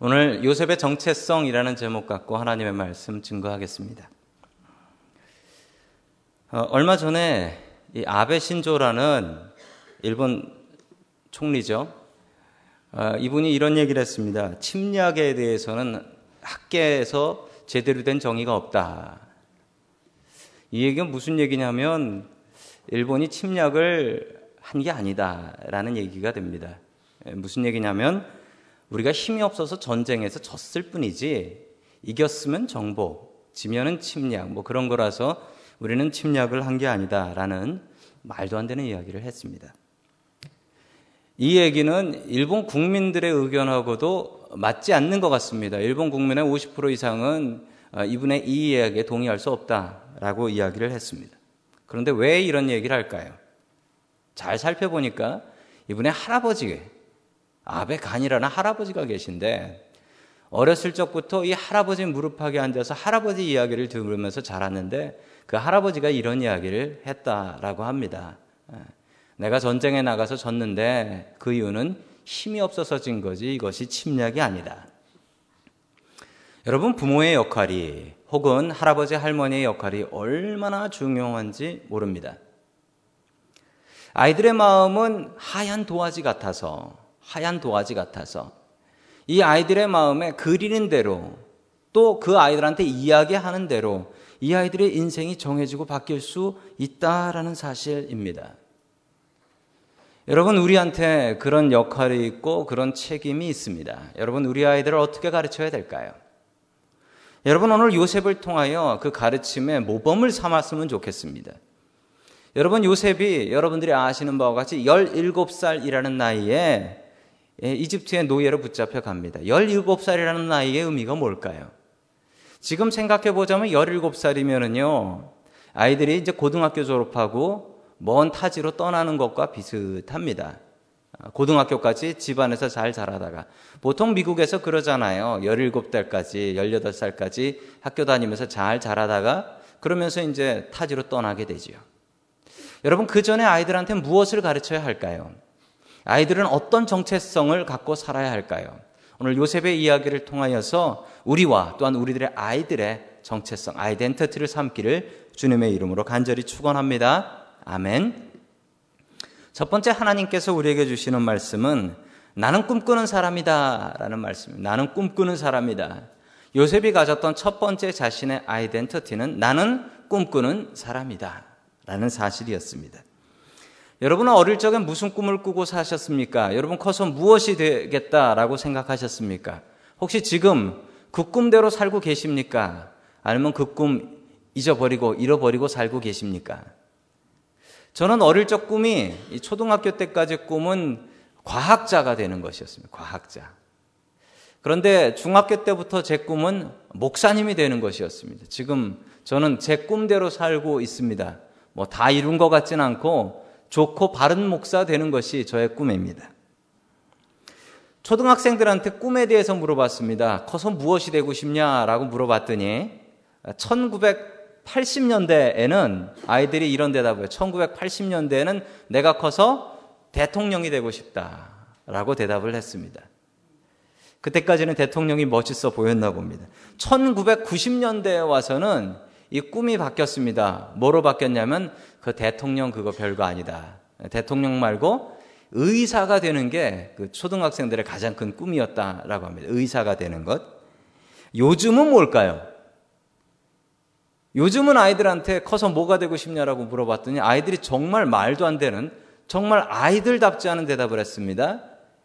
오늘 요셉의 정체성이라는 제목 갖고 하나님의 말씀 증거하겠습니다. 어, 얼마 전에 이 아베 신조라는 일본 총리죠. 어, 이분이 이런 얘기를 했습니다. 침략에 대해서는 학계에서 제대로 된 정의가 없다. 이 얘기가 무슨 얘기냐면 일본이 침략을 한 게 아니다라는 얘기가 됩니다. 무슨 얘기냐면 우리가 힘이 없어서 전쟁에서 졌을 뿐이지 이겼으면 정복, 지면은 침략 뭐 그런 거라서 우리는 침략을 한 게 아니다라는 말도 안 되는 이야기를 했습니다. 이 얘기는 일본 국민들의 의견하고도 맞지 않는 것 같습니다. 일본 국민의 50% 이상은 어, 이분의 이 이야기에 동의할 수 없다라고 이야기를 했습니다. 그런데 왜 이런 얘기를 할까요? 잘 살펴보니까 이분의 할아버지, 아베 간이라는 할아버지가 계신데 어렸을 적부터 이 할아버지 무릎팍에 앉아서 할아버지 이야기를 들으면서 자랐는데 그 할아버지가 이런 이야기를 했다라고 합니다. 예. 내가 전쟁에 나가서 졌는데 그 이유는 힘이 없어서 진 거지 이것이 침략이 아니다. 여러분 부모의 역할이 혹은 할아버지 할머니의 역할이 얼마나 중요한지 모릅니다. 아이들의 마음은 하얀 도화지 같아서 하얀 도화지 같아서 이 아이들의 마음에 그리는 대로 또 그 아이들한테 이야기하는 대로 이 아이들의 인생이 정해지고 바뀔 수 있다라는 사실입니다. 여러분, 우리한테 그런 역할이 있고 그런 책임이 있습니다. 여러분, 우리 아이들을 어떻게 가르쳐야 될까요? 여러분, 오늘 요셉을 통하여 그 가르침에 모범을 삼았으면 좋겠습니다. 여러분, 요셉이 여러분들이 아시는 바와 같이 17살이라는 나이에 이집트의 노예로 붙잡혀 갑니다. 17살이라는 나이의 의미가 뭘까요? 지금 생각해 보자면 17살이면은요, 아이들이 이제 고등학교 졸업하고 먼 타지로 떠나는 것과 비슷합니다. 고등학교까지 집안에서 잘 자라다가 보통 미국에서 그러잖아요. 17달까지, 18살까지 학교 다니면서 잘 자라다가 그러면서 이제 타지로 떠나게 되지요. 여러분, 그 전에 아이들한테 무엇을 가르쳐야 할까요? 아이들은 어떤 정체성을 갖고 살아야 할까요? 오늘 요셉의 이야기를 통하여서 우리와 또한 우리들의 아이들의 정체성, 아이덴티티를 삼기를 주님의 이름으로 간절히 축원합니다. 아멘. 첫 번째 하나님께서 우리에게 주시는 말씀은 나는 꿈꾸는 사람이다 라는 말씀입니다. 나는 꿈꾸는 사람이다. 요셉이 가졌던 첫 번째 자신의 아이덴티티는 나는 꿈꾸는 사람이다 라는 사실이었습니다. 여러분은 어릴 적에 무슨 꿈을 꾸고 사셨습니까? 여러분 커서 무엇이 되겠다라고 생각하셨습니까? 혹시 지금 그 꿈대로 살고 계십니까? 아니면 그 꿈 잊어버리고 잃어버리고 살고 계십니까? 저는 어릴 적 꿈이 초등학교 때까지 꿈은 과학자가 되는 것이었습니다. 과학자. 그런데 중학교 때부터 제 꿈은 목사님이 되는 것이었습니다. 지금 저는 제 꿈대로 살고 있습니다. 뭐 다 이룬 것 같진 않고 좋고 바른 목사 되는 것이 저의 꿈입니다. 초등학생들한테 꿈에 대해서 물어봤습니다. 커서 무엇이 되고 싶냐라고 물어봤더니 1980년대에는 아이들이 이런 대답을 해요. 1980년대에는 내가 커서 대통령이 되고 싶다라고 대답을 했습니다. 그때까지는 대통령이 멋있어 보였나 봅니다. 1990년대에 와서는 이 꿈이 바뀌었습니다. 뭐로 바뀌었냐면 그 대통령 그거 별거 아니다. 대통령 말고 의사가 되는 게 그 초등학생들의 가장 큰 꿈이었다라고 합니다. 의사가 되는 것. 요즘은 뭘까요? 요즘은 아이들한테 커서 뭐가 되고 싶냐라고 물어봤더니 아이들이 정말 말도 안 되는 정말 아이들답지 않은 대답을 했습니다.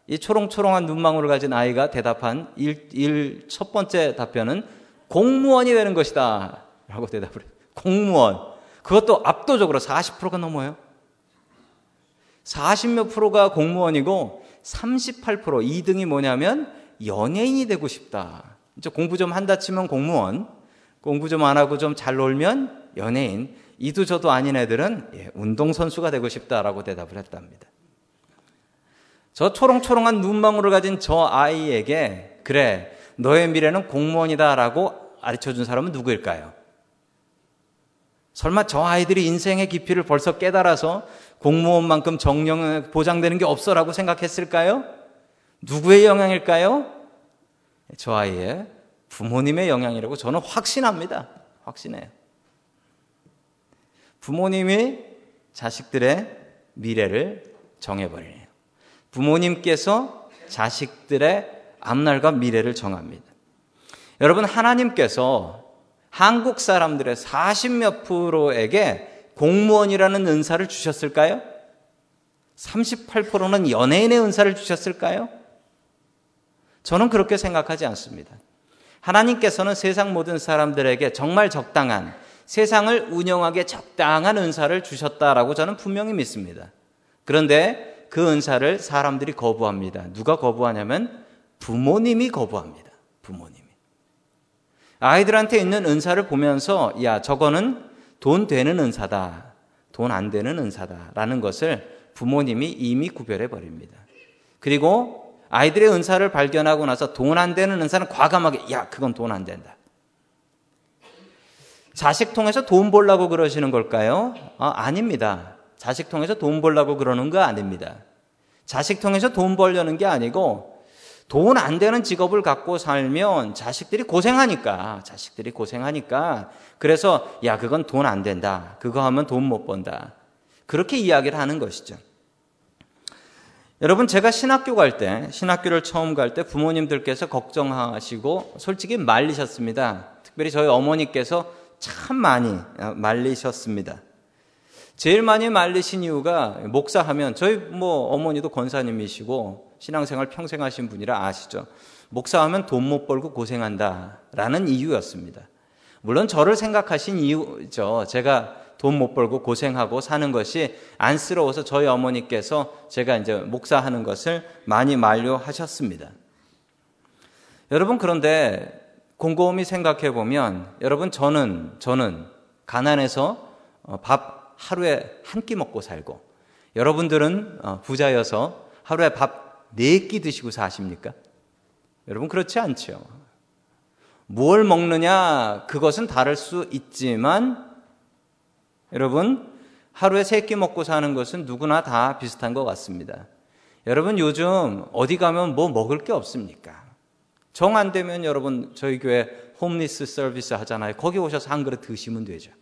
이 초롱초롱한 눈망울을 가진 아이가 대답한 일, 일, 첫 번째 답변은 공무원이 되는 것이다. 라고 대답을 해요. 공무원. 그것도 압도적으로 40%가 넘어요. 40몇 프로가 공무원이고 38% 2등이 뭐냐면 연예인이 되고 싶다. 이제 공부 좀 한다 치면 공무원, 공부 좀 안 하고 좀 잘 놀면 연예인, 이도 저도 아닌 애들은 예, 운동선수가 되고 싶다라고 대답을 했답니다. 저 초롱초롱한 눈망울을 가진 저 아이에게 그래, 너의 미래는 공무원이다라고 가르쳐 준 사람은 누구일까요? 설마 저 아이들이 인생의 깊이를 벌써 깨달아서 공무원만큼 정령 보장되는 게 없어라고 생각했을까요? 누구의 영향일까요? 저 아이의 부모님의 영향이라고 저는 확신합니다. 확신해요. 부모님이 자식들의 미래를 정해버리네요. 부모님께서 자식들의 앞날과 미래를 정합니다. 여러분, 하나님께서 한국 사람들의 40몇 프로에게 공무원이라는 은사를 주셨을까요? 38%는 연예인의 은사를 주셨을까요? 저는 그렇게 생각하지 않습니다. 하나님께서는 세상 모든 사람들에게 정말 적당한 세상을 운영하기에 적당한 은사를 주셨다라고 저는 분명히 믿습니다. 그런데 그 은사를 사람들이 거부합니다. 누가 거부하냐면 부모님이 거부합니다. 부모님이. 아이들한테 있는 은사를 보면서 야, 저거는 돈 되는 은사다. 돈 안 되는 은사다. 라는 것을 부모님이 이미 구별해 버립니다. 그리고 아이들의 은사를 발견하고 나서 돈 안 되는 은사는 과감하게 야, 그건 돈 안 된다. 자식 통해서 돈 벌라고 그러시는 걸까요? 아, 아닙니다. 자식 통해서 돈 벌라고 그러는 거 아닙니다. 자식 통해서 돈 벌려는 게 아니고 돈 안 되는 직업을 갖고 살면 자식들이 고생하니까, 자식들이 고생하니까, 그래서, 야, 그건 돈 안 된다. 그거 하면 돈 못 번다. 그렇게 이야기를 하는 것이죠. 여러분, 제가 신학교 갈 때, 신학교를 처음 갈 때 부모님들께서 걱정하시고 솔직히 말리셨습니다. 특별히 저희 어머니께서 참 많이 말리셨습니다. 제일 많이 말리신 이유가 목사하면 저희 뭐 어머니도 권사님이시고 신앙생활 평생 하신 분이라 아시죠. 목사하면 돈 못 벌고 고생한다라는 이유였습니다. 물론 저를 생각하신 이유죠. 제가 돈 못 벌고 고생하고 사는 것이 안쓰러워서 저희 어머니께서 제가 이제 목사하는 것을 많이 만류하셨습니다. 여러분 그런데 곰곰이 생각해 보면 여러분 저는 저는 가난해서 어, 밥 하루에 한 끼 먹고 살고 여러분들은 어, 부자여서 하루에 밥 네 끼 드시고 사십니까? 여러분 그렇지 않죠. 뭘 먹느냐 그것은 다를 수 있지만 여러분 하루에 세 끼 먹고 사는 것은 누구나 다 비슷한 것 같습니다. 여러분 요즘 어디 가면 뭐 먹을 게 없습니까? 정 안 되면 여러분 저희 교회 홈리스 서비스 하잖아요. 거기 오셔서 한 그릇 드시면 되죠.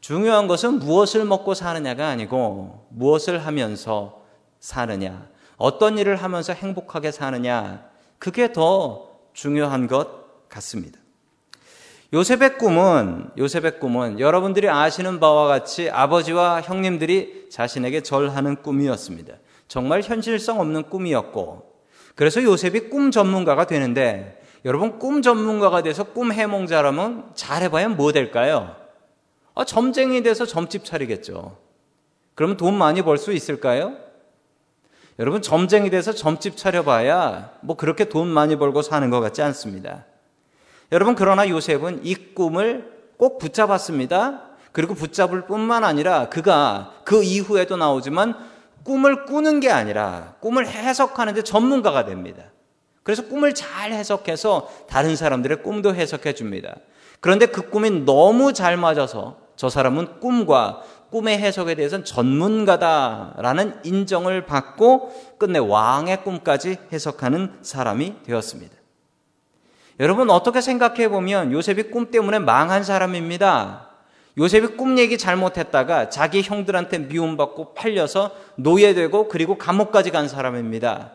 중요한 것은 무엇을 먹고 사느냐가 아니고 무엇을 하면서 사느냐, 어떤 일을 하면서 행복하게 사느냐, 그게 더 중요한 것 같습니다. 요셉의 꿈은, 요셉의 꿈은 여러분들이 아시는 바와 같이 아버지와 형님들이 자신에게 절하는 꿈이었습니다. 정말 현실성 없는 꿈이었고, 그래서 요셉이 꿈 전문가가 되는데, 여러분 꿈 전문가가 돼서 꿈 해몽자라면 잘해봐야 뭐 될까요? 아, 점쟁이 돼서 점집 차리겠죠. 그러면 돈 많이 벌 수 있을까요? 여러분, 점쟁이 돼서 점집 차려봐야 뭐 그렇게 돈 많이 벌고 사는 것 같지 않습니다. 여러분, 그러나 요셉은 이 꿈을 꼭 붙잡았습니다. 그리고 붙잡을 뿐만 아니라 그가 그 이후에도 나오지만 꿈을 꾸는 게 아니라 꿈을 해석하는데 전문가가 됩니다. 그래서 꿈을 잘 해석해서 다른 사람들의 꿈도 해석해 줍니다. 그런데 그 꿈이 너무 잘 맞아서 저 사람은 꿈과 꿈의 해석에 대해서는 전문가다라는 인정을 받고 끝내 왕의 꿈까지 해석하는 사람이 되었습니다. 여러분 어떻게 생각해 보면 요셉이 꿈 때문에 망한 사람입니다. 요셉이 꿈 얘기 잘못했다가 자기 형들한테 미움받고 팔려서 노예되고 그리고 감옥까지 간 사람입니다.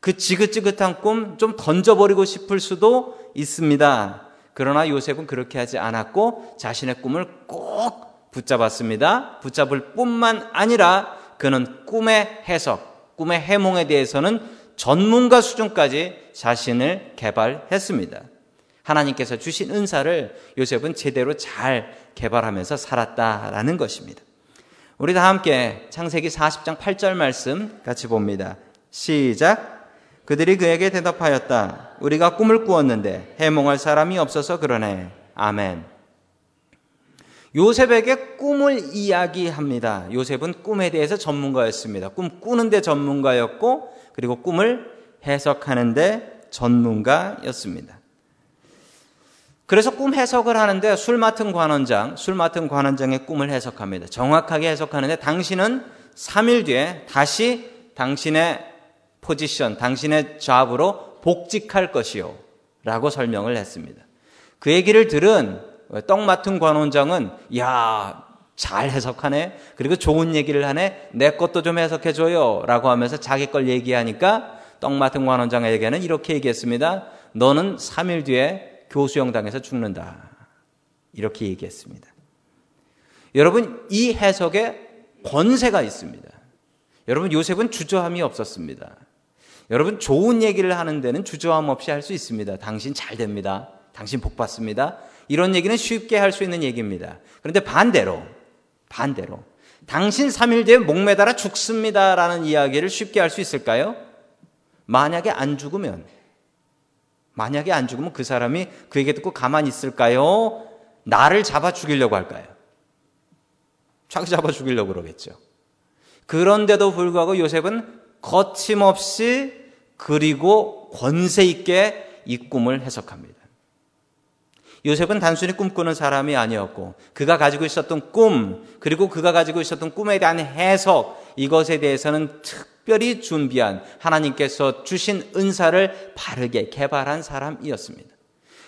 그 지긋지긋한 꿈 좀 던져버리고 싶을 수도 있습니다. 그러나 요셉은 그렇게 하지 않았고 자신의 꿈을 꼭 붙잡았습니다. 붙잡을 뿐만 아니라 그는 꿈의 해석, 꿈의 해몽에 대해서는 전문가 수준까지 자신을 개발했습니다. 하나님께서 주신 은사를 요셉은 제대로 잘 개발하면서 살았다라는 것입니다. 우리 다 함께 창세기 40장 8절 말씀 같이 봅니다. 시작. 그들이 그에게 대답하였다. 우리가 꿈을 꾸었는데 해몽할 사람이 없어서 그러네. 아멘. 요셉에게 꿈을 이야기합니다. 요셉은 꿈에 대해서 전문가였습니다. 꿈 꾸는데 전문가였고, 그리고 꿈을 해석하는데 전문가였습니다. 그래서 꿈 해석을 하는데 술 맡은 관원장, 술 맡은 관원장의 꿈을 해석합니다. 정확하게 해석하는데 당신은 3일 뒤에 다시 당신의 포지션, 당신의 잡으로 복직할 것이요. 라고 설명을 했습니다. 그 얘기를 들은 떡 맡은 관원장은, 야, 잘 해석하네. 그리고 좋은 얘기를 하네. 내 것도 좀 해석해 줘요. 라고 하면서 자기 걸 얘기하니까 떡 맡은 관원장에게는 이렇게 얘기했습니다. 너는 3일 뒤에 교수형당에서 죽는다. 이렇게 얘기했습니다. 여러분, 이 해석에 권세가 있습니다. 여러분, 요셉은 주저함이 없었습니다. 여러분, 좋은 얘기를 하는 데는 주저함 없이 할 수 있습니다. 당신 잘 됩니다. 당신 복 받습니다. 이런 얘기는 쉽게 할 수 있는 얘기입니다. 그런데 반대로, 반대로, 당신 3일 뒤에 목매달아 죽습니다라는 이야기를 쉽게 할 수 있을까요? 만약에 안 죽으면, 만약에 안 죽으면 그 사람이 그 얘기 듣고 가만히 있을까요? 나를 잡아 죽이려고 할까요? 자기 잡아 죽이려고 그러겠죠. 그런데도 불구하고 요셉은 거침없이 그리고 권세 있게 이 꿈을 해석합니다. 요셉은 단순히 꿈꾸는 사람이 아니었고 그가 가지고 있었던 꿈 그리고 그가 가지고 있었던 꿈에 대한 해석 이것에 대해서는 특별히 준비한 하나님께서 주신 은사를 바르게 개발한 사람이었습니다.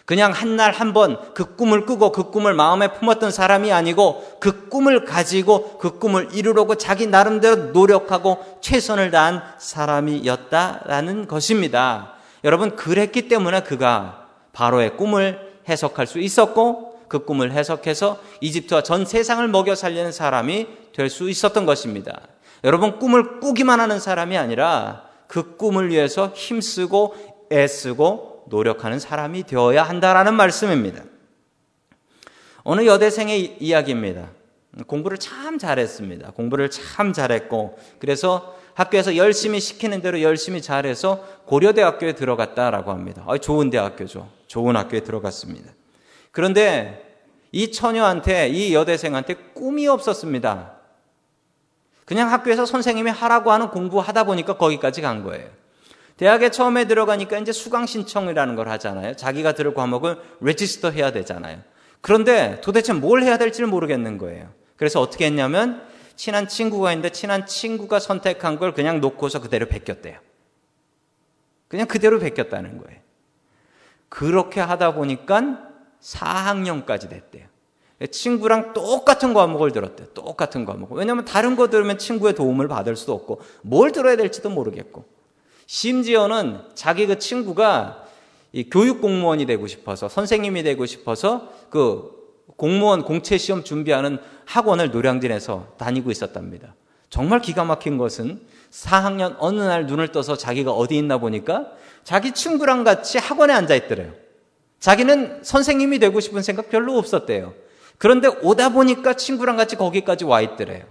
그냥 한 날 한 번 그 꿈을 꾸고 그 꿈을 마음에 품었던 사람이 아니고 그 꿈을 가지고 그 꿈을 이루려고 자기 나름대로 노력하고 최선을 다한 사람이었다라는 것입니다. 여러분, 그랬기 때문에 그가 바로의 꿈을 해석할 수 있었고 그 꿈을 해석해서 이집트와 전 세상을 먹여 살리는 사람이 될 수 있었던 것입니다. 여러분, 꿈을 꾸기만 하는 사람이 아니라 그 꿈을 위해서 힘쓰고 애쓰고 노력하는 사람이 되어야 한다라는 말씀입니다. 어느 여대생의 이야기입니다. 공부를 참 잘했습니다. 공부를 참 잘했고, 그래서 학교에서 열심히 시키는 대로 열심히 잘해서 고려대학교에 들어갔다라고 합니다. 아, 좋은 대학교죠. 좋은 학교에 들어갔습니다. 그런데 이 처녀한테, 이 여대생한테 꿈이 없었습니다. 그냥 학교에서 선생님이 하라고 하는 공부하다 보니까 거기까지 간 거예요. 대학에 처음에 들어가니까 이제 수강 신청이라는 걸 하잖아요. 자기가 들을 과목을 레지스터 해야 되잖아요. 그런데 도대체 뭘 해야 될지를 모르겠는 거예요. 그래서 어떻게 했냐면 친한 친구가 있는데 친한 친구가 선택한 걸 그냥 놓고서 그대로 베꼈대요. 그냥 그대로 베꼈다는 거예요. 그렇게 하다 보니까 4학년까지 됐대요. 친구랑 똑같은 과목을 들었대요. 똑같은 과목. 왜냐하면 다른 거 들으면 친구의 도움을 받을 수도 없고 뭘 들어야 될지도 모르겠고 심지어는 자기 그 친구가 교육 공무원이 되고 싶어서 선생님이 되고 싶어서 그 공무원 공채 시험 준비하는 학원을 노량진에서 다니고 있었답니다. 정말 기가 막힌 것은 4학년 어느 날 눈을 떠서 자기가 어디 있나 보니까 자기 친구랑 같이 학원에 앉아 있더래요. 자기는 선생님이 되고 싶은 생각 별로 없었대요. 그런데 오다 보니까 친구랑 같이 거기까지 와 있더래요.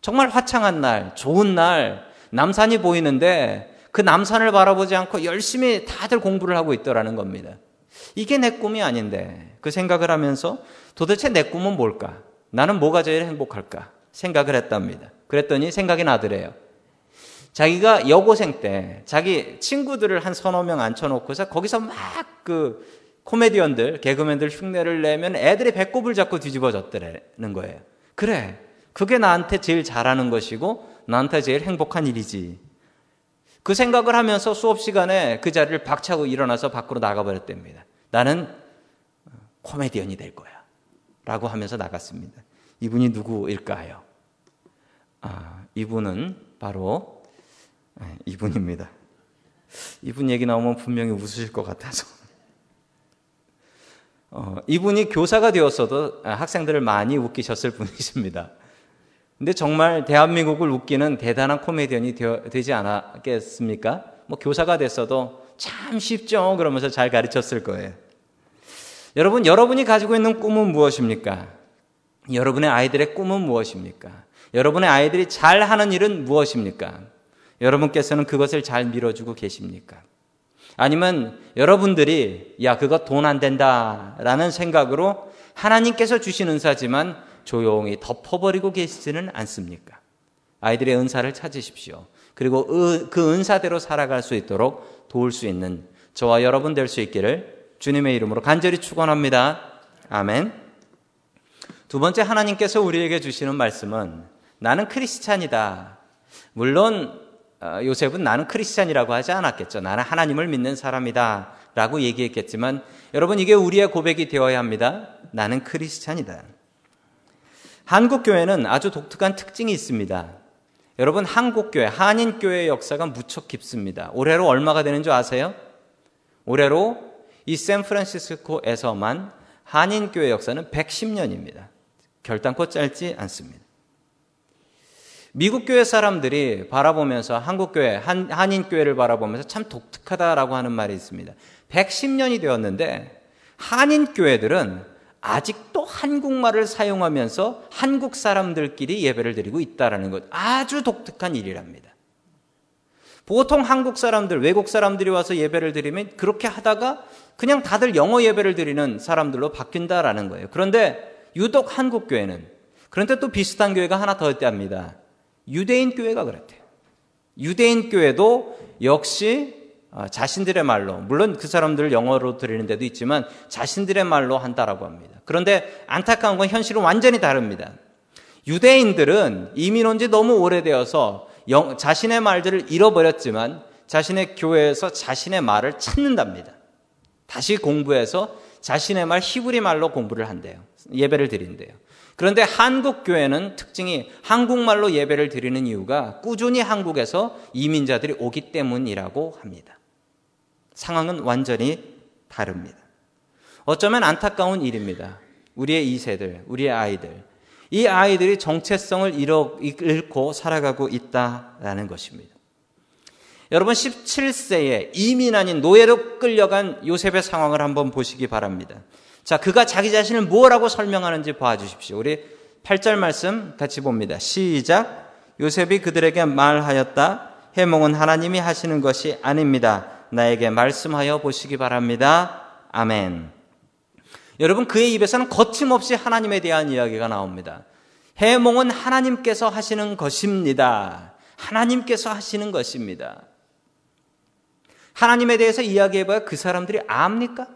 정말 화창한 날, 좋은 날, 남산이 보이는데 그 남산을 바라보지 않고 열심히 다들 공부를 하고 있더라는 겁니다. 이게 내 꿈이 아닌데 그 생각을 하면서 도대체 내 꿈은 뭘까? 나는 뭐가 제일 행복할까? 생각을 했답니다. 그랬더니 생각이 나더래요. 자기가 여고생 때 자기 친구들을 한 서너 명 앉혀놓고서 거기서 막 그 코미디언들, 개그맨들 흉내를 내면 애들이 배꼽을 잡고 뒤집어졌더라는 거예요. 그래. 그게 나한테 제일 잘하는 것이고 나한테 제일 행복한 일이지. 그 생각을 하면서 수업 시간에 그 자리를 박차고 일어나서 밖으로 나가버렸답니다. 나는 코미디언이 될 거야. 라고 하면서 나갔습니다. 이분이 누구일까요? 아, 이분은 바로 네, 이분입니다. 이분 얘기 나오면 분명히 웃으실 것 같아서. 어, 이분이 교사가 되었어도 학생들을 많이 웃기셨을 분이십니다. 근데 정말 대한민국을 웃기는 대단한 코미디언이 되어, 지 않았겠습니까? 뭐 교사가 됐어도 참 쉽죠. 그러면서 잘 가르쳤을 거예요. 여러분, 여러분이 가지고 있는 꿈은 무엇입니까? 여러분의 아이들의 꿈은 무엇입니까? 여러분의 아이들이 잘 하는 일은 무엇입니까? 여러분께서는 그것을 잘 밀어주고 계십니까? 아니면 여러분들이 야, 그거 돈 안 된다 라는 생각으로 하나님께서 주신 은사지만 조용히 덮어버리고 계시지는 않습니까? 아이들의 은사를 찾으십시오. 그리고 그 은사대로 살아갈 수 있도록 도울 수 있는 저와 여러분 될 수 있기를 주님의 이름으로 간절히 축원합니다. 아멘. 두 번째 하나님께서 우리에게 주시는 말씀은 나는 크리스찬이다. 물론 어, 요셉은 나는 크리스찬이라고 하지 않았겠죠. 나는 하나님을 믿는 사람이다. 라고 얘기했겠지만 여러분 이게 우리의 고백이 되어야 합니다. 나는 크리스찬이다. 한국 교회는 아주 독특한 특징이 있습니다. 여러분 한국 교회, 한인 교회의 역사가 무척 깊습니다. 올해로 얼마가 되는 줄 아세요? 올해로 이 샌프란시스코에서만 한인 교회 역사는 110년입니다. 결단코 짧지 않습니다. 미국 교회 사람들이 바라보면서 한국 교회, 한, 한인 교회를 바라보면서 참 독특하다라고 하는 말이 있습니다. 110년이 되었는데 한인 교회들은 아직도 한국말을 사용하면서 한국 사람들끼리 예배를 드리고 있다라는 것 아주 독특한 일이랍니다. 보통 한국 사람들, 외국 사람들이 와서 예배를 드리면 그렇게 하다가 그냥 다들 영어 예배를 드리는 사람들로 바뀐다라는 거예요. 그런데 유독 한국 교회는 그런데 또 비슷한 교회가 하나 더 있답니다. 유대인 교회가 그랬대요. 유대인 교회도 역시 어, 자신들의 말로, 물론 그 사람들을 영어로 드리는 데도 있지만 자신들의 말로 한다라고 합니다. 그런데 안타까운 건 현실은 완전히 다릅니다. 유대인들은 이민 온 지 너무 오래되어서 영, 자신의 말들을 잃어버렸지만 자신의 교회에서 자신의 말을 찾는답니다. 다시 공부해서 자신의 말 히브리 말로 공부를 한대요. 예배를 드린대요. 그런데 한국 교회는 특징이 한국말로 예배를 드리는 이유가 꾸준히 한국에서 이민자들이 오기 때문이라고 합니다. 상황은 완전히 다릅니다. 어쩌면 안타까운 일입니다. 우리의 이세들, 우리의 아이들. 이 아이들이 정체성을 잃고 살아가고 있다라는 것입니다. 여러분 17세에 이민 아닌 노예로 끌려간 요셉의 상황을 한번 보시기 바랍니다. 자, 그가 자기 자신을 무엇라고 설명하는지 봐주십시오. 우리 8절 말씀 같이 봅니다. 시작. 요셉이 그들에게 말하였다. 해몽은 하나님이 하시는 것이 아닙니다. 나에게 말씀하여 보시기 바랍니다. 아멘. 여러분, 그의 입에서는 거침없이 하나님에 대한 이야기가 나옵니다. 해몽은 하나님께서 하시는 것입니다. 하나님께서 하시는 것입니다. 하나님에 대해서 이야기해봐야 그 사람들이 압니까?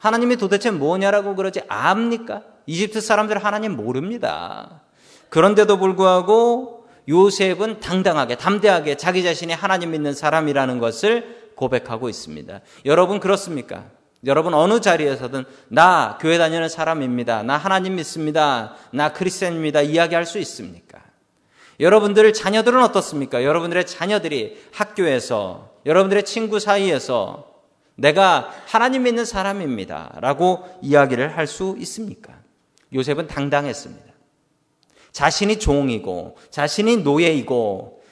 하나님이 도대체 뭐냐라고 그러지 압니까? 이집트 사람들 하나님 모릅니다. 그런데도 불구하고 요셉은 당당하게, 담대하게 자기 자신이 하나님 믿는 사람이라는 것을 고백하고 있습니다. 여러분 그렇습니까? 여러분 어느 자리에서든 나 교회 다니는 사람입니다. 나 하나님 믿습니다. 나 크리스천입니다. 이야기할 수 있습니까? 여러분들 자녀들은 어떻습니까? 여러분들의 자녀들이 학교에서 여러분들의 친구 사이에서 내가 하나님 믿는 사람입니다. 라고 이야기를 할 수 있습니까? 요셉은 당당했습니다. 자신이 종이고, 자신이 노예이고,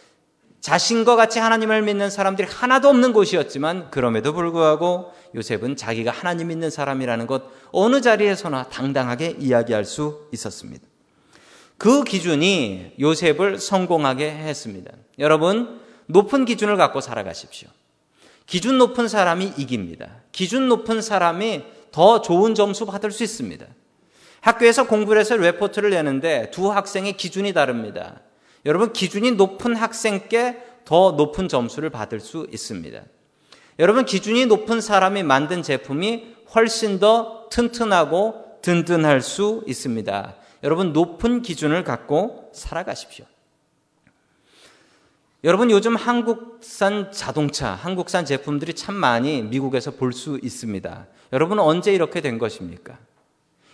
자신과 같이 하나님을 믿는 사람들이 하나도 없는 곳이었지만, 그럼에도 불구하고 요셉은 자기가 하나님 믿는 사람이라는 것 어느 자리에서나 당당하게 이야기할 수 있었습니다. 그 기준이 요셉을 성공하게 했습니다. 여러분, 높은 기준을 갖고 살아가십시오. 기준 높은 사람이 이깁니다. 기준 높은 사람이 더 좋은 점수 받을 수 있습니다. 학교에서 공부를 해서 레포트를 내는데 두 학생의 기준이 다릅니다. 여러분, 기준이 높은 학생께 더 높은 점수를 받을 수 있습니다. 여러분, 기준이 높은 사람이 만든 제품이 훨씬 더 튼튼하고 든든할 수 있습니다. 여러분, 높은 기준을 갖고 살아가십시오. 여러분 요즘 한국산 자동차, 한국산 제품들이 참 많이 미국에서 볼 수 있습니다. 여러분 언제 이렇게 된 것입니까?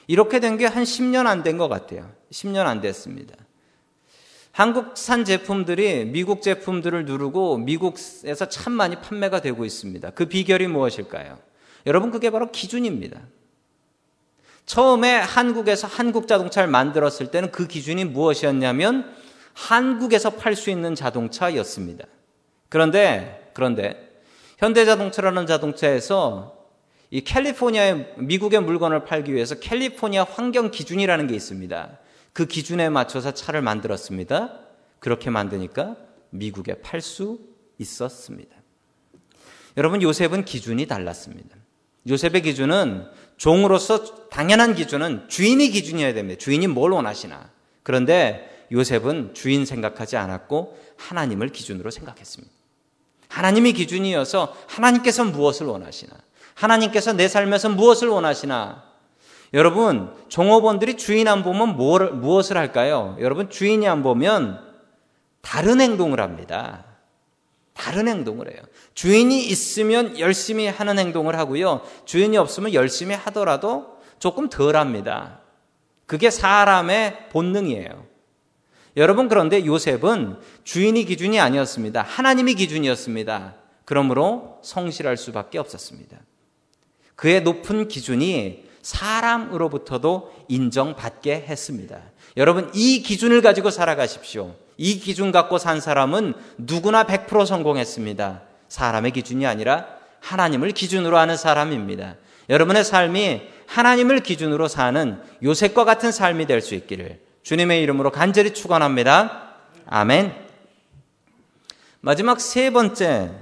이렇게 된 게 한 10년 안 된 것 같아요. 10년 안 됐습니다. 한국산 제품들이 미국 제품들을 누르고 미국에서 참 많이 판매가 되고 있습니다. 그 비결이 무엇일까요? 여러분 그게 바로 기준입니다. 처음에 한국에서 한국 자동차를 만들었을 때는 그 기준이 무엇이었냐면 한국에서 팔 수 있는 자동차였습니다. 그런데, 그런데, 현대자동차라는 자동차에서 이 캘리포니아의 미국의 물건을 팔기 위해서 캘리포니아 환경 기준이라는 게 있습니다. 그 기준에 맞춰서 차를 만들었습니다. 그렇게 만드니까 미국에 팔 수 있었습니다. 여러분, 요셉은 기준이 달랐습니다. 요셉의 기준은 종으로서 당연한 기준은 주인이 기준이어야 됩니다. 주인이 뭘 원하시나. 그런데 요셉은 주인 생각하지 않았고 하나님을 기준으로 생각했습니다. 하나님이 기준이어서 하나님께서 무엇을 원하시나? 하나님께서 내 삶에서 무엇을 원하시나? 여러분, 종업원들이 주인 안 보면 무엇을 할까요? 여러분, 주인이 안 보면 다른 행동을 합니다. 다른 행동을 해요. 주인이 있으면 열심히 하는 행동을 하고요. 주인이 없으면 열심히 하더라도 조금 덜 합니다. 그게 사람의 본능이에요. 여러분, 그런데 요셉은 주인이 기준이 아니었습니다. 하나님이 기준이었습니다. 그러므로 성실할 수밖에 없었습니다. 그의 높은 기준이 사람으로부터도 인정받게 했습니다. 여러분, 이 기준을 가지고 살아가십시오. 이 기준 갖고 산 사람은 누구나 100% 성공했습니다. 사람의 기준이 아니라 하나님을 기준으로 하는 사람입니다. 여러분의 삶이 하나님을 기준으로 사는 요셉과 같은 삶이 될 수 있기를 주님의 이름으로 간절히 축원합니다. 아멘. 마지막 세 번째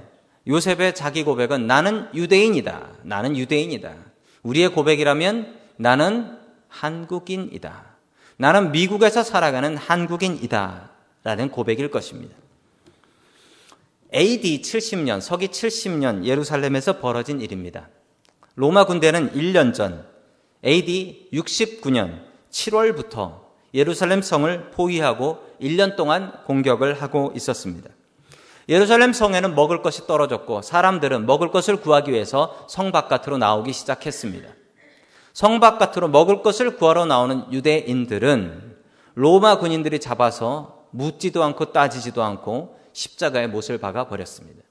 요셉의 자기 고백은 나는 유대인이다. 나는 유대인이다. 우리의 고백이라면 나는 한국인이다. 나는 미국에서 살아가는 한국인이다. 라는 고백일 것입니다. AD 70년, 서기 70년 예루살렘에서 벌어진 일입니다. 로마 군대는 1년 전 AD 69년 7월부터 예루살렘 성을 포위하고 1년 동안 공격을 하고 있었습니다. 예루살렘 성에는 먹을 것이 떨어졌고 사람들은 먹을 것을 구하기 위해서 성 바깥으로 나오기 시작했습니다. 성 바깥으로 먹을 것을 구하러 나오는 유대인들은 로마 군인들이 잡아서 묻지도 않고 따지지도 않고 십자가에 못을 박아 버렸습니다.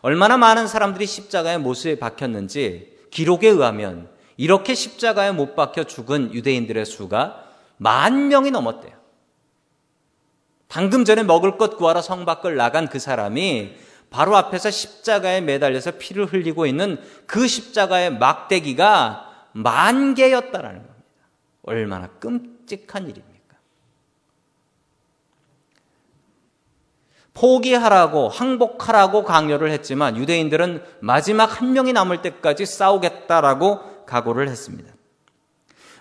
얼마나 많은 사람들이 십자가에 못을 박혔는지 기록에 의하면 이렇게 십자가에 못 박혀 죽은 유대인들의 수가 만 명이 넘었대요. 방금 전에 먹을 것 구하러 성 밖을 나간 그 사람이 바로 앞에서 십자가에 매달려서 피를 흘리고 있는 그 십자가의 막대기가 만 개였다라는 겁니다. 얼마나 끔찍한 일입니까? 포기하라고 항복하라고 강요를 했지만 유대인들은 마지막 한 명이 남을 때까지 싸우겠다라고 각오를 했습니다.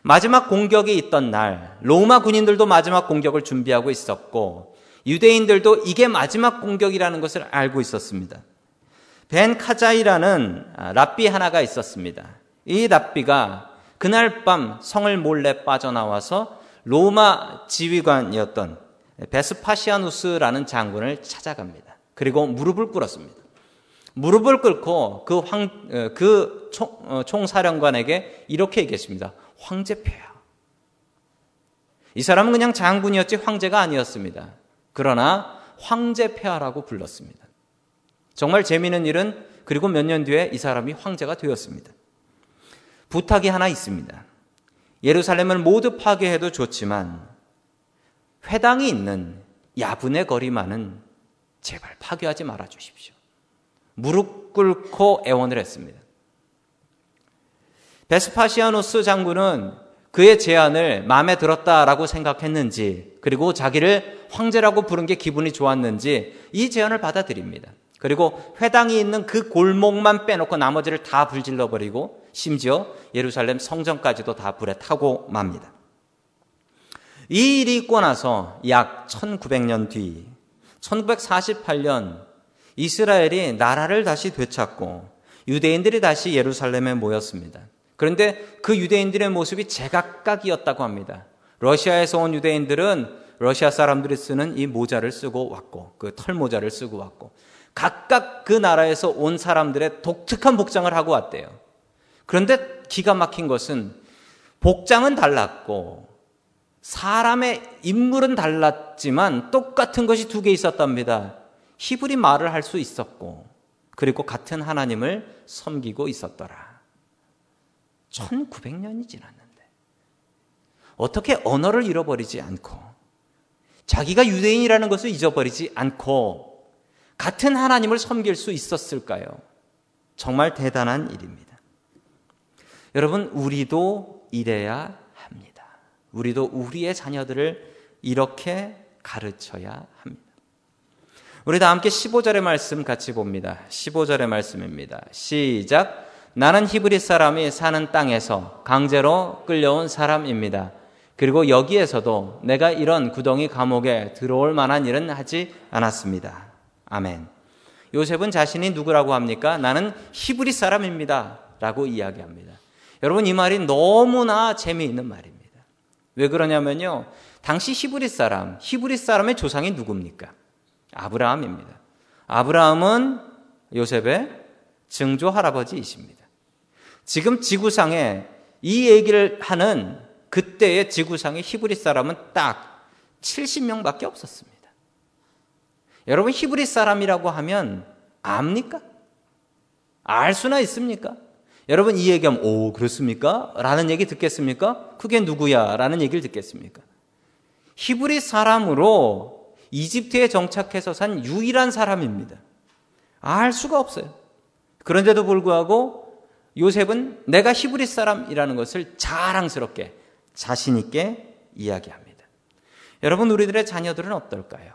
마지막 공격이 있던 날 로마 군인들도 마지막 공격을 준비하고 있었고 유대인들도 이게 마지막 공격이라는 것을 알고 있었습니다. 벤 카자이라는 랍비 하나가 있었습니다. 이 랍비가 그날 밤 성을 몰래 빠져나와서 로마 지휘관이었던 베스파시아누스라는 장군을 찾아갑니다. 그리고 무릎을 꿇었습니다. 무릎을 꿇고 그 황, 어, 그 총, 어, 총사령관에게 이렇게 얘기했습니다. 황제폐하. 이 사람은 그냥 장군이었지 황제가 아니었습니다. 그러나 황제폐하라고 불렀습니다. 정말 재미있는 일은 그리고 몇 년 뒤에 이 사람이 황제가 되었습니다. 부탁이 하나 있습니다. 예루살렘을 모두 파괴해도 좋지만 회당이 있는 야분의 거리만은 제발 파괴하지 말아 주십시오. 무릎 꿇고 애원을 했습니다. 베스파시아노스 장군은 그의 제안을 마음에 들었다라고 생각했는지, 그리고 자기를 황제라고 부른 게 기분이 좋았는지 이 제안을 받아들입니다. 그리고 회당이 있는 그 골목만 빼놓고 나머지를 다 불질러 버리고 심지어 예루살렘 성전까지도 다 불에 타고 맙니다. 이 일이 있고 나서 약 1900년 뒤 1948년 이스라엘이 나라를 다시 되찾고 유대인들이 다시 예루살렘에 모였습니다. 그런데 그 유대인들의 모습이 제각각이었다고 합니다. 러시아에서 온 유대인들은 러시아 사람들이 쓰는 이 모자를 쓰고 왔고 그 털 모자를 쓰고 왔고 각각 그 나라에서 온 사람들의 독특한 복장을 하고 왔대요. 그런데 기가 막힌 것은 복장은 달랐고 사람의 인물은 달랐지만 똑같은 것이 두 개 있었답니다. 히브리 말을 할 수 있었고, 그리고 같은 하나님을 섬기고 있었더라. 1900년이 지났는데, 어떻게 언어를 잃어버리지 않고, 자기가 유대인이라는 것을 잊어버리지 않고, 같은 하나님을 섬길 수 있었을까요? 정말 대단한 일입니다. 여러분, 우리도 이래야 우리도 우리의 자녀들을 이렇게 가르쳐야 합니다. 우리 다 함께 15절의 말씀 같이 봅니다. 15절의 말씀입니다. 시작. 나는 히브리 사람이 사는 땅에서 강제로 끌려온 사람입니다. 그리고 여기에서도 내가 이런 구덩이 감옥에 들어올 만한 일은 하지 않았습니다. 아멘. 요셉은 자신이 누구라고 합니까? 나는 히브리 사람입니다. 라고 이야기합니다. 여러분, 이 말이 너무나 재미있는 말입니다. 왜 그러냐면요. 당시 히브리 사람, 히브리 사람의 조상이 누굽니까? 아브라함입니다. 아브라함은 요셉의 증조 할아버지이십니다. 지금 지구상에 이 얘기를 하는 그때의 지구상의 히브리 사람은 딱 70명밖에 없었습니다. 여러분 히브리 사람이라고 하면 압니까? 알 수나 있습니까? 여러분 이 얘기하면 오 그렇습니까? 라는 얘기 듣겠습니까? 그게 누구야? 라는 얘기를 듣겠습니까? 히브리 사람으로 이집트에 정착해서 산 유일한 사람입니다. 알 수가 없어요. 그런데도 불구하고 요셉은 내가 히브리 사람이라는 것을 자랑스럽게 자신 있게 이야기합니다. 여러분, 우리들의 자녀들은 어떨까요?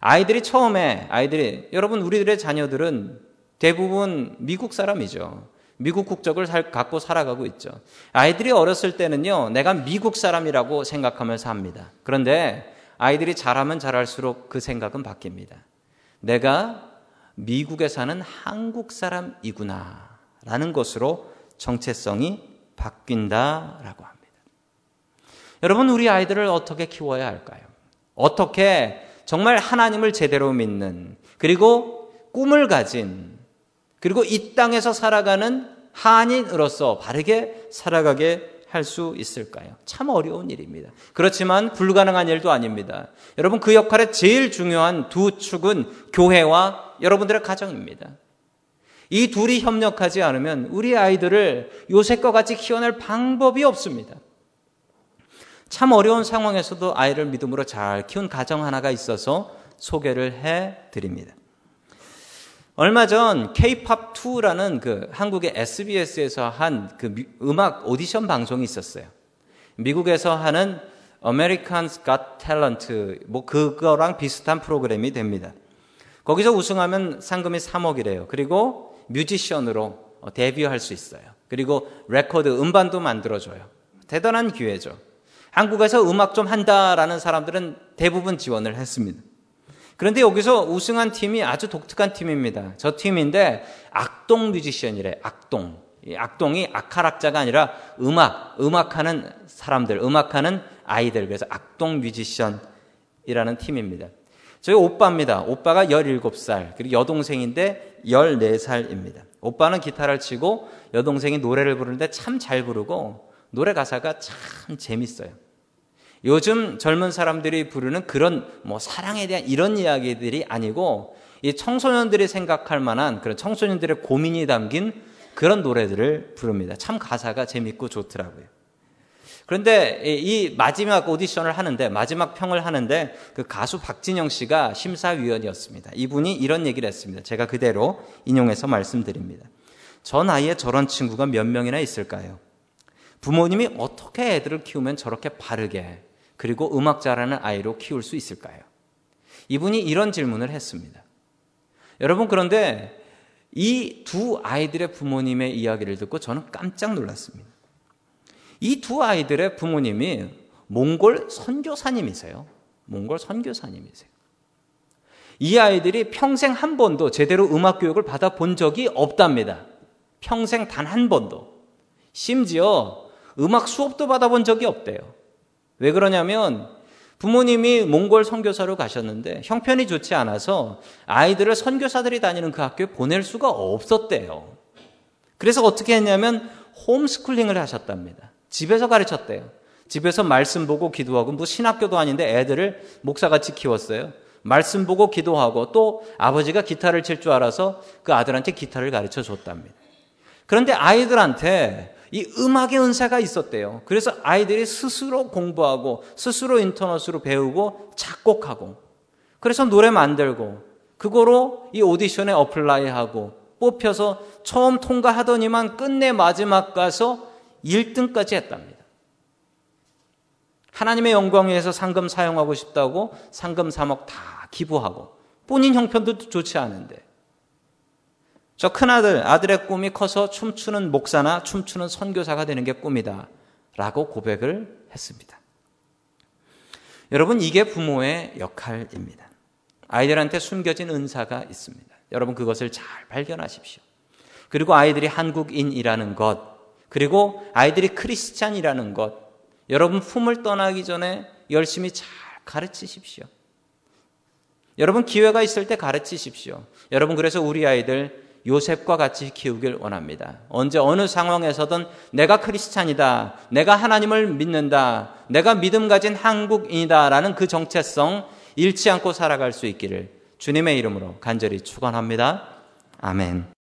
아이들이 처음에, 아이들이, 여러분, 우리들의 자녀들은 대부분 미국 사람이죠. 미국 국적을 갖고 살아가고 있죠. 아이들이 어렸을 때는요, 내가 미국 사람이라고 생각하면서 합니다. 그런데 아이들이 자라면 자랄수록 그 생각은 바뀝니다. 내가 미국에 사는 한국 사람이구나. 라는 것으로 정체성이 바뀐다라고 합니다. 여러분, 우리 아이들을 어떻게 키워야 할까요? 어떻게 정말 하나님을 제대로 믿는, 그리고 꿈을 가진, 그리고 이 땅에서 살아가는 한인으로서 바르게 살아가게 할 수 있을까요? 참 어려운 일입니다. 그렇지만 불가능한 일도 아닙니다. 여러분 그 역할의 제일 중요한 두 축은 교회와 여러분들의 가정입니다. 이 둘이 협력하지 않으면 우리 아이들을 요새과 같이 키워낼 방법이 없습니다. 참 어려운 상황에서도 아이를 믿음으로 잘 키운 가정 하나가 있어서 소개를 해 드립니다. 얼마 전 K-pop 2라는 그 한국의 SBS에서 한 그 음악 오디션 방송이 있었어요. 미국에서 하는 Americans Got Talent 뭐 그거랑 비슷한 프로그램이 됩니다. 거기서 우승하면 상금이 3억이래요. 그리고 뮤지션으로 데뷔할 수 있어요. 그리고 레코드 음반도 만들어줘요. 대단한 기회죠. 한국에서 음악 좀 한다라는 사람들은 대부분 지원을 했습니다. 그런데 여기서 우승한 팀이 아주 독특한 팀입니다. 저 팀인데 악동 뮤지션이래. 악동. 악동이 악할악자가 아니라 음악, 음악하는 사람들, 음악하는 아이들. 그래서 악동 뮤지션이라는 팀입니다. 저희 오빠입니다. 오빠가 17살, 그리고 여동생인데 14살입니다. 오빠는 기타를 치고 여동생이 노래를 부르는데 참 잘 부르고 노래 가사가 참 재밌어요. 요즘 젊은 사람들이 부르는 그런 뭐 사랑에 대한 이런 이야기들이 아니고 이 청소년들이 생각할 만한 그런 청소년들의 고민이 담긴 그런 노래들을 부릅니다. 참 가사가 재밌고 좋더라고요. 그런데 이 마지막 오디션을 하는데 마지막 평을 하는데 그 가수 박진영 씨가 심사위원이었습니다. 이분이 이런 얘기를 했습니다. 제가 그대로 인용해서 말씀드립니다. 저 나이에 저런 친구가 몇 명이나 있을까요? 부모님이 어떻게 애들을 키우면 저렇게 바르게 그리고 음악 잘하는 아이로 키울 수 있을까요? 이분이 이런 질문을 했습니다. 여러분 그런데 이 두 아이들의 부모님의 이야기를 듣고 저는 깜짝 놀랐습니다. 이 두 아이들의 부모님이 몽골 선교사님이세요. 몽골 선교사님이세요. 이 아이들이 평생 한 번도 제대로 음악 교육을 받아 본 적이 없답니다. 평생 단 한 번도. 심지어 음악 수업도 받아본 적이 없대요. 왜 그러냐면 부모님이 몽골 선교사로 가셨는데 형편이 좋지 않아서 아이들을 선교사들이 다니는 그 학교에 보낼 수가 없었대요. 그래서 어떻게 했냐면 홈스쿨링을 하셨답니다. 집에서 가르쳤대요. 집에서 말씀 보고 기도하고 뭐 신학교도 아닌데 애들을 목사같이 키웠어요. 말씀 보고 기도하고 또 아버지가 기타를 칠 줄 알아서 그 아들한테 기타를 가르쳐 줬답니다. 그런데 아이들한테 이 음악의 은사가 있었대요. 그래서 아이들이 스스로 공부하고 스스로 인터넷으로 배우고 작곡하고 그래서 노래 만들고 그거로 이 오디션에 apply하고 뽑혀서 처음 통과하더니만 끝내 마지막 가서 1등까지 했답니다. 하나님의 영광 위해서 상금 사용하고 싶다고 상금 3억 다 기부하고 본인 형편도 좋지 않은데 저 큰아들, 아들의 꿈이 커서 춤추는 목사나 춤추는 선교사가 되는 게 꿈이다. 라고 고백을 했습니다. 여러분, 이게 부모의 역할입니다. 아이들한테 숨겨진 은사가 있습니다. 여러분, 그것을 잘 발견하십시오. 그리고 아이들이 한국인이라는 것, 그리고 아이들이 크리스찬이라는 것, 여러분 품을 떠나기 전에 열심히 잘 가르치십시오. 여러분 기회가 있을 때 가르치십시오. 여러분 그래서 우리 아이들 요셉과 같이 키우길 원합니다. 언제 어느 상황에서든 내가 크리스찬이다. 내가 하나님을 믿는다. 내가 믿음 가진 한국인이다라는 그 정체성 잃지 않고 살아갈 수 있기를 주님의 이름으로 간절히 축원합니다. 아멘.